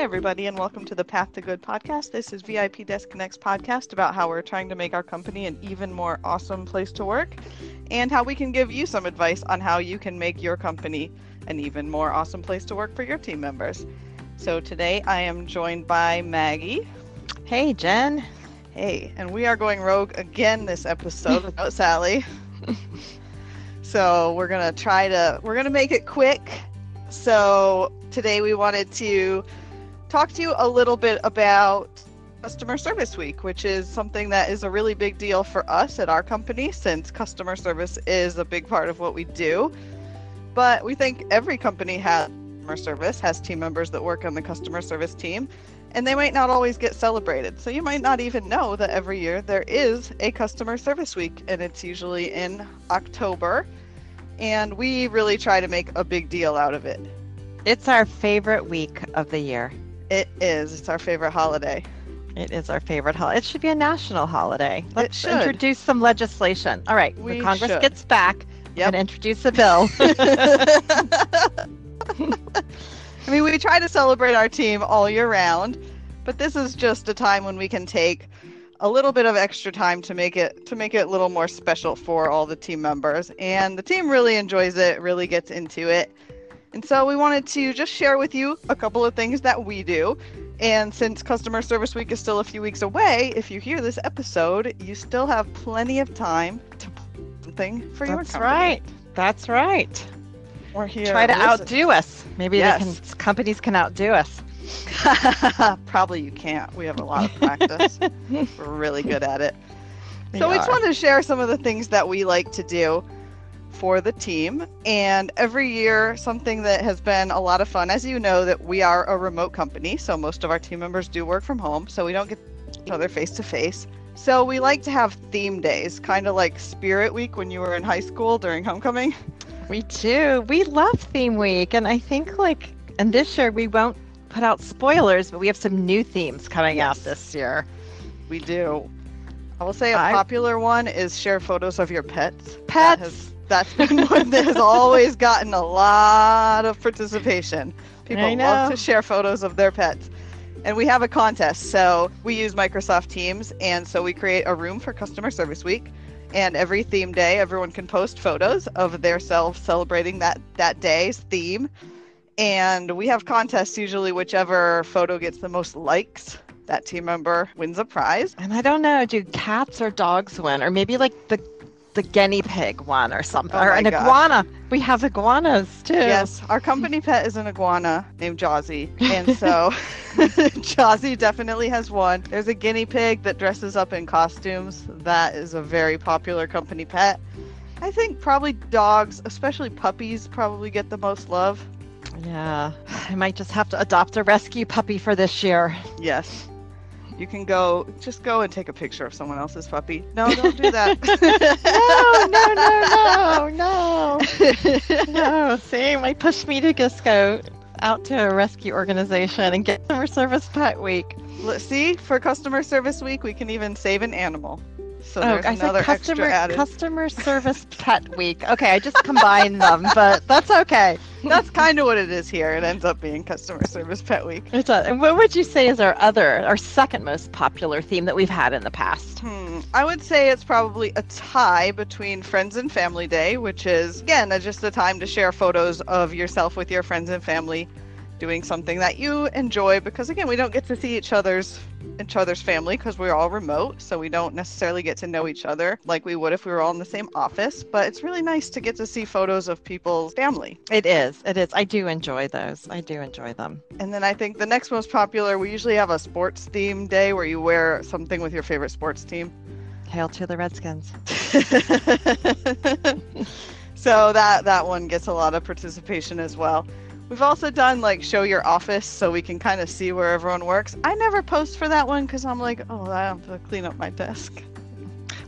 Hi, everybody, and welcome to the Path to Good podcast. This is VIP Desk Connect's podcast about how we're trying to make our company an even more awesome place to work and how we can give you some advice on how you can make your company an even more awesome place to work for your team members. So today I am joined by Maggie. Hey, Jen. Hey, and we are going rogue again this episode without Sally. So we're gonna try to we're gonna make it quick. So today we wanted to talk to you a little bit about Customer Service Week, which is something that is a really big deal for us at our company since customer service is a big part of what we do. But we think every company has customer service, has team members that work on the customer service team, and they might not always get celebrated. So you might not even know that every year there is a Customer Service Week, and it's usually in October and we really try to make a big deal out of it. It's our favorite week of the year. It is. It's our favorite holiday. It is our favorite holiday. It should be a national holiday. Let's introduce some legislation. All right, We the Congress should. gets back Yep. and introduce a bill. I mean, we try to celebrate our team all year round, but this is just a time when we can take a little bit of extra time to make it to make it a little more special for all the team members. And the team really enjoys it, really gets into it. And so we wanted to just share with you a couple of things that we do. And since Customer Service Week is still a few weeks away, if you hear this episode, you still have plenty of time to something for your That's company. right. That's right. We're here. Try to Listen. outdo us. Maybe Yes. can, companies can outdo us. Probably you can't. We have a lot of practice. We're really good at it. They so we just are. wanted to share some of the things that we like to do for the team. And every year, something that has been a lot of fun. As you know, that we are a remote company, so most of our team members do work from home, so we don't get each other face to face. So we like to have theme days, kind of like Spirit Week when you were in high school during homecoming. We do. We love theme week, and I think like, and this year we won't put out spoilers, but we have some new themes coming out this year. We do. I will say a popular one is share photos of your pets. Pets. has, that's been one that has always gotten a lot of participation. People love to share photos of their pets. And we have a contest. So we use Microsoft Teams. And so we create a room for Customer Service Week. And every theme day, everyone can post photos of their selves celebrating that, that day's theme. And we have contests usually, whichever photo gets the most likes, that team member wins a prize. And I don't know, do cats or dogs win? Or maybe like the the guinea pig one or something. Oh or an gosh. iguana. We have iguanas too. Yes, our company pet is an iguana named Jazzy. And so Jazzy definitely has one. There's a guinea pig that dresses up in costumes. That is a very popular company pet. I think probably dogs, especially puppies, probably get the most love. Yeah. I might just have to adopt a rescue puppy for this year. Yes. You can go, just go and take a picture of someone else's puppy. No, don't do that. no, no, no, no, no. No. See, might push me to just go out to a rescue organization and get customer service pet week. See, for customer service week, we can even save an animal. So oh, there's I another said customer customer service pet week. Okay, I just combined them, but that's okay. That's kind of what it is here. It ends up being customer service pet week. It's a, and what would you say is our other, our second most popular theme that we've had in the past? Hmm. I would say it's probably a tie between Friends and Family Day, which is again just a time to share photos of yourself with your friends and family, doing something that you enjoy. Because again, we don't get to see each other's each other's family because we're all remote, so we don't necessarily get to know each other like we would if we were all in the same office. But it's really nice to get to see photos of people's family. It is. It is. I do enjoy those. I do enjoy them. And then I think the next most popular, we usually have a sports theme day where you wear something with your favorite sports team. Hail to the Redskins. so that that one gets a lot of participation as well. We've also done like show your office so we can kind of see where everyone works. I never post for that one because I'm like, oh, I have to clean up my desk.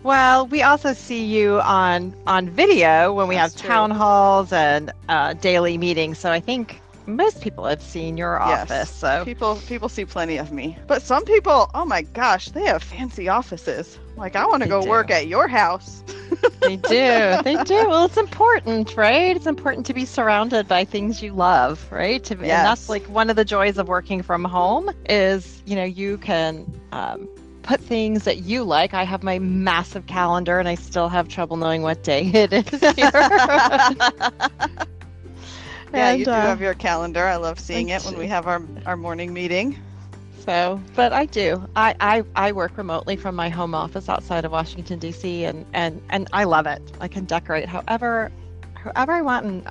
Well, we also see you on on video when we That's have true. town halls and uh, daily meetings. So I think most people have seen your Yes. office. So People people see plenty of me, but some people, oh my gosh, they have fancy offices. Like, I want to go do. work at your house. They do. They do. Well, it's important, right? It's important to be surrounded by things you love, right? To, And that's like one of the joys of working from home is, you know, you can um, put things that you like. I have my massive calendar and I still have trouble knowing what day it is here. yeah, you And, do uh, have your calendar. I love seeing I it when we have our, our morning meeting. So, but I do. I, I, I work remotely from my home office outside of Washington D.C. and and and I love it. I can decorate however, however I want and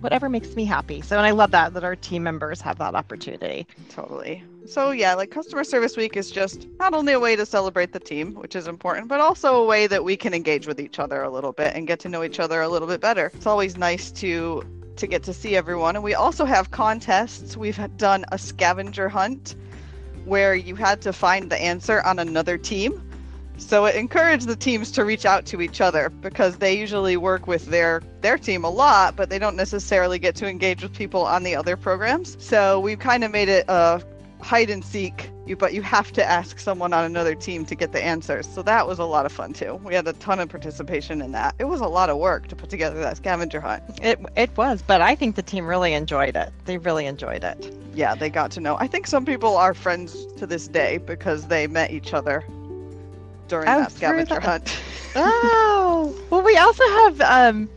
whatever makes me happy. So, and I love that that our team members have that opportunity. Totally. So yeah, like customer service week is just not only a way to celebrate the team, which is important, but also a way that we can engage with each other a little bit and get to know each other a little bit better. It's always nice to to get to see everyone. And we also have contests. We've done a scavenger hunt where you had to find the answer on another team. So it encouraged the teams to reach out to each other because they usually work with their their team a lot, but they don't necessarily get to engage with people on the other programs. So we've kind of made it a hide and seek, you but you have to ask someone on another team to get the answers. So that was a lot of fun too. We had a ton of participation in that. It was a lot of work to put together that scavenger hunt. It it was, but I think the team really enjoyed it. They really enjoyed it. Yeah, they got to know. I think some people are friends to this day because they met each other during Oh, that scavenger that. hunt. Oh, well, we also have um,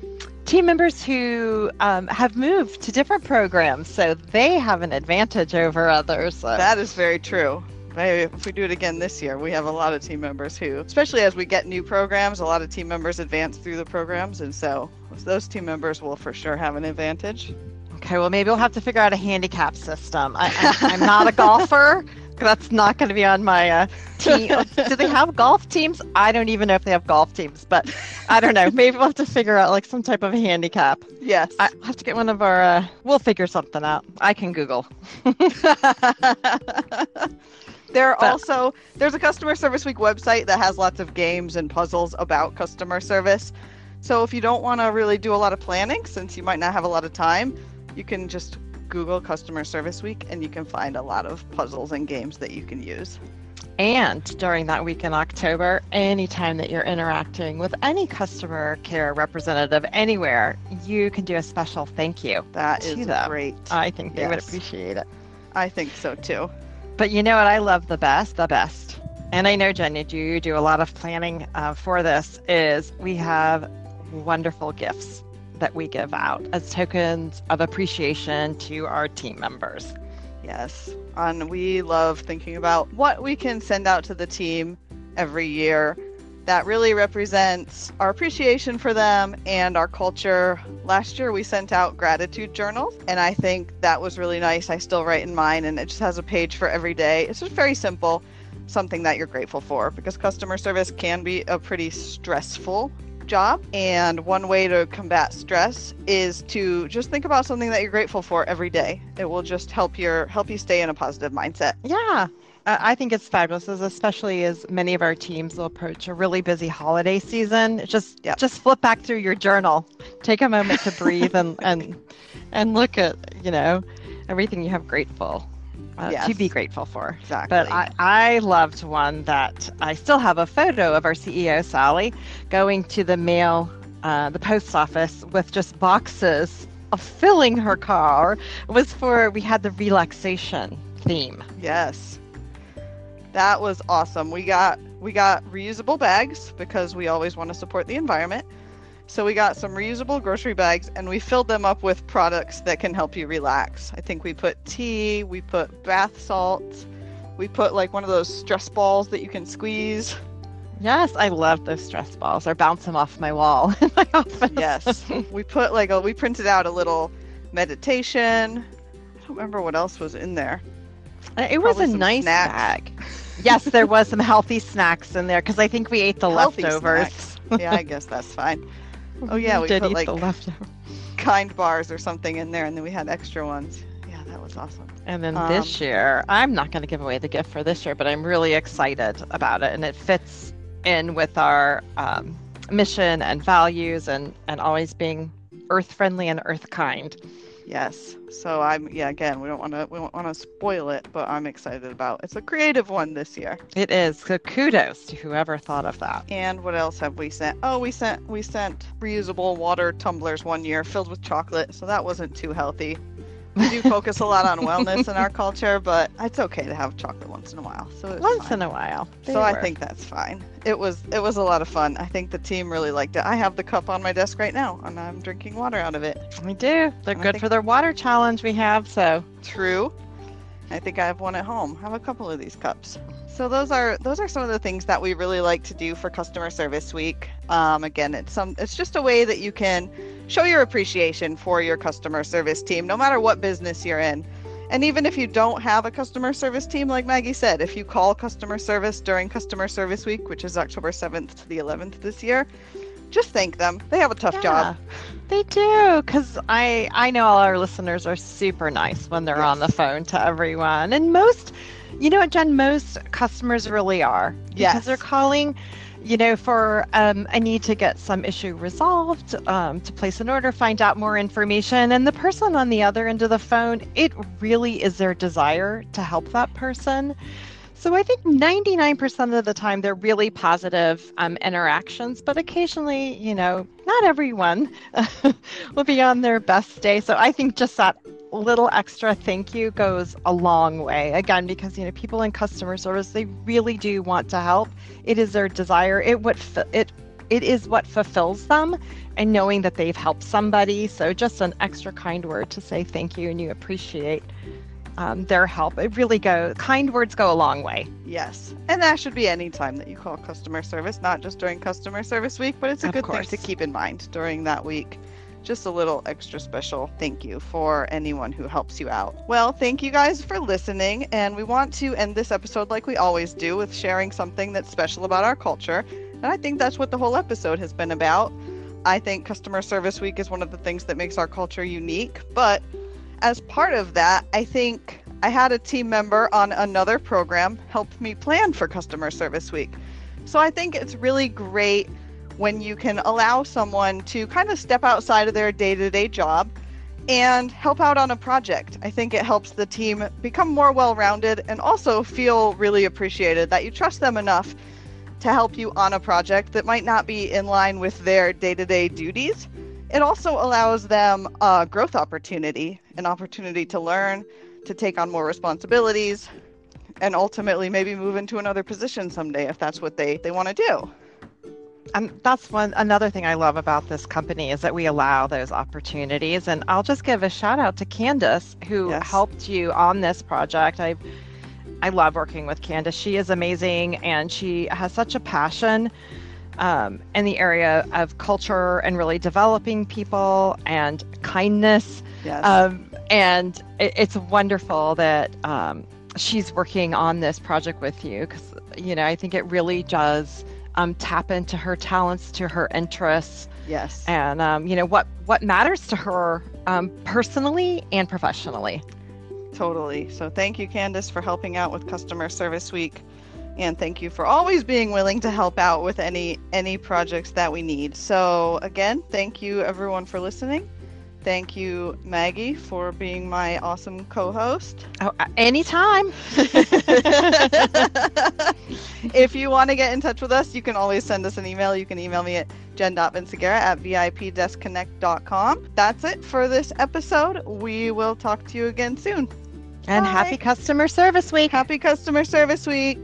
team members who um, have moved to different programs, so they have an advantage over others. So. That is very true. Maybe if we do it again this year, we have a lot of team members who, especially as we get new programs, a lot of team members advance through the programs, and so those team members will for sure have an advantage. Okay, well, maybe we'll have to figure out a handicap system. I, I, I'm not a golfer. That's not going to be on my uh, team. Do they have golf teams? I don't even know if they have golf teams, but I don't know. Maybe we'll have to figure out like some type of handicap. Yes. I have to get one of our. Uh, we'll figure something out. I can Google. there are But- also there's a customer service week website that has lots of games and puzzles about customer service. So if you don't want to really do a lot of planning, since you might not have a lot of time, you can just Google customer service week and you can find a lot of puzzles and games that you can use. And during that week in October, anytime that you're interacting with any customer care representative anywhere, you can do a special thank you. That To is them. great. I think they would appreciate it. I think so too. But you know what I love the best? The best. And I know, Jenny, you, you do a lot of planning uh, for this, is we have wonderful gifts that we give out as tokens of appreciation to our team members. Yes. And we love thinking about what we can send out to the team every year that really represents our appreciation for them and our culture. Last year we sent out gratitude journals and I think that was really nice. I still write in mine and it just has a page for every day. It's just very simple, something that you're grateful for because customer service can be a pretty stressful job and one way to combat stress is to just think about something that you're grateful for every day. It will just help your help you stay in a positive mindset. Yeah, I think it's fabulous, especially as many of our teams will approach a really busy holiday season. Just Yep. just flip back through your journal, take a moment to breathe, and and and look at you know everything you have grateful uh, to be grateful for. exactly But I, I loved one that I still have a photo of our CEO, Sally, going to the mail, uh, the post office with just boxes of filling her car. It was for, we had the relaxation theme. yes that was awesome we got we got reusable bags because we always want to support the environment so we got some reusable grocery bags and we filled them up with products that can help you relax i think we put tea we put bath salts we put like one of those stress balls that you can squeeze Yes, I love those stress balls. I bounce them off my wall in my office. Yes. we put like a we printed out a little meditation. I don't remember what else was in there. Uh, it was Probably a nice snacks. bag. Yes, there was some healthy snacks in there because I think we ate the Healthy leftovers. snacks. yeah, I guess that's fine. Oh yeah, we did put eat like the leftovers. kind bars or something in there, and then we had extra ones. Yeah, that was awesome. And then Um, this year, I'm not going to give away the gift for this year, but I'm really excited about it, and it fits in with our um, mission and values, and and always being earth friendly and earth kind. Yes. So I'm yeah, again, we don't want to we don't want to spoil it, but I'm excited about. It's a creative one this year. It is. So kudos to whoever thought of that. And what else have we sent? Oh, we sent we sent reusable water tumblers one year filled with chocolate, so that wasn't too healthy we do focus a lot on wellness in our culture, but it's okay to have chocolate once in a while. So once fine. in a while. so I think that's fine. It was it was a lot of fun. I think the team really liked it. I have the cup on my desk right now, and I'm drinking water out of it. We do. They're and good for their water challenge we have. So true. I think I have one at home. I have a couple of these cups. So those are those are some of the things that we really like to do for customer service week. Um, again, it's some it's just a way that you can show your appreciation for your customer service team, no matter what business you're in. And even if you don't have a customer service team, like Maggie said, if you call customer service during customer service week, which is October 7th to the 11th this year, just thank them. They have a tough yeah, job. They do, because I I know all our listeners are super nice when they're yes. on the phone to everyone, and most, you know what, Jen, most customers really are because yes. they're calling you know, for um, I need to get some issue resolved, um, to place an order, find out more information. And the person on the other end of the phone, it really is their desire to help that person. So I think 99% of the time they're really positive um, interactions, but occasionally, you know, not everyone will be on their best day. So I think just that little extra thank you goes a long way. Again, because you know people in customer service they really do want to help. It is their desire. It what it it is what fulfills them and knowing that they've helped somebody. So just an extra kind word to say thank you and you appreciate um, their help. It really go kind words go a long way. Yes, and that should be any time that you call customer service, not just during customer service week, but it's a of good course. thing to keep in mind during that week. Just a little extra special thank you for anyone who helps you out. Well, thank you guys for listening, and we want to end this episode like we always do with sharing something that's special about our culture. And I think that's what the whole episode has been about. I think Customer Service Week is one of the things that makes our culture unique, but as part of that, I think I had a team member on another program help me plan for Customer Service Week. So I think it's really great when you can allow someone to kind of step outside of their day to day job and help out on a project. I think it helps the team become more well rounded and also feel really appreciated that you trust them enough to help you on a project that might not be in line with their day to day duties it also allows them a growth opportunity, an opportunity to learn, to take on more responsibilities, and ultimately maybe move into another position someday if that's what they, they want to do. And that's one another thing I love about this company is that we allow those opportunities. And I'll just give a shout out to Candace who yes. helped you on this project. I I love working with Candace. She is amazing and she has such a passion um, in the area of culture and really developing people and kindness. Yes. Um, and it, it's wonderful that um, she's working on this project with you because, you know, I think it really does um, tap into her talents, to her interests. Yes. And, um, you know, what, what matters to her um, personally and professionally. Totally. So thank you, Candace, for helping out with Customer Service Week and thank you for always being willing to help out with any any projects that we need. So again, thank you everyone for listening. Thank you, Maggie, for being my awesome co-host. Oh, anytime. if you want to get in touch with us, you can always send us an email. You can email me at jen.vincegara at vipdeskconnect.com. That's it for this episode. We will talk to you again soon. And Bye. happy customer service week. Happy customer service week.